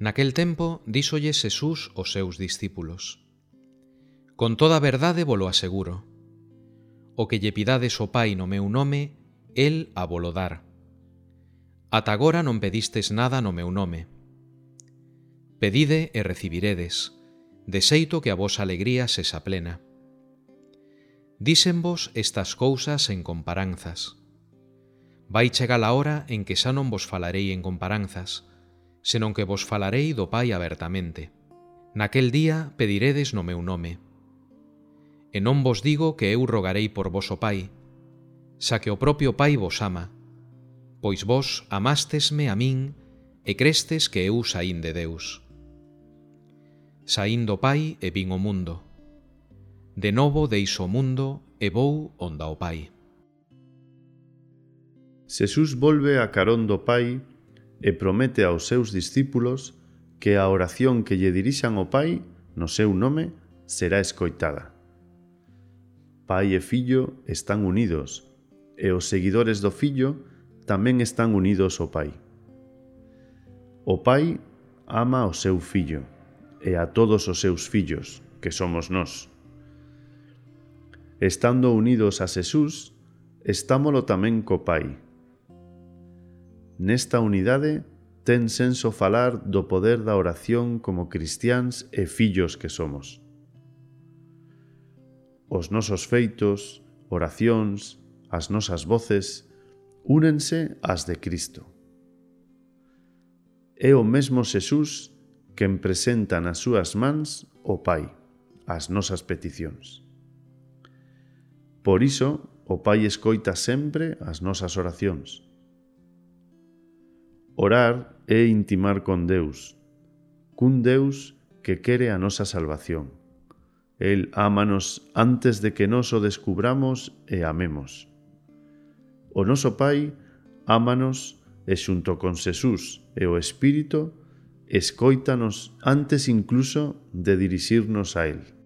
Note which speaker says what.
Speaker 1: Naquel tempo díxolle Xesús aos seus discípulos. Con toda verdade volo aseguro. O que lle pidades ao Pai no meu nome, el a volo dar. Ata agora non pedistes nada no meu nome. Pedide e recibiredes, de xeito que a vosa alegría sexa plena. Dísenvos estas cousas en comparanzas. Vai chegar a hora en que xa non vos falarei en comparanzas, senón que vos falarei do Pai abertamente. Naquel día pediredes no meu nome. E non vos digo que eu rogarei por vos o Pai, xa que o propio Pai vos ama, pois vos amastesme a min e crestes que eu saín de Deus. Saín do Pai e vin o mundo. De novo deixo o mundo e vou onda o Pai.
Speaker 2: Xesús volve a carón do Pai e promete aos seus discípulos que a oración que lle dirixan ao Pai no seu nome será escoitada. Pai e fillo están unidos e os seguidores do fillo tamén están unidos ao Pai. O Pai ama ao seu fillo e a todos os seus fillos, que somos nós. Estando unidos a Xesús, estámolo tamén co Pai, Nesta unidade ten senso falar do poder da oración como cristiáns e fillos que somos. Os nosos feitos, oracións, as nosas voces, únense ás de Cristo. É o mesmo Xesús quen presenta nas súas mans o Pai, as nosas peticións. Por iso, o Pai escoita sempre as nosas oracións Orar é intimar con Deus, cun Deus que quere a nosa salvación. El ámanos antes de que nos o descubramos e amemos. O noso Pai ámanos e xunto con Xesús e o Espírito escoítanos antes incluso de dirixirnos a Él.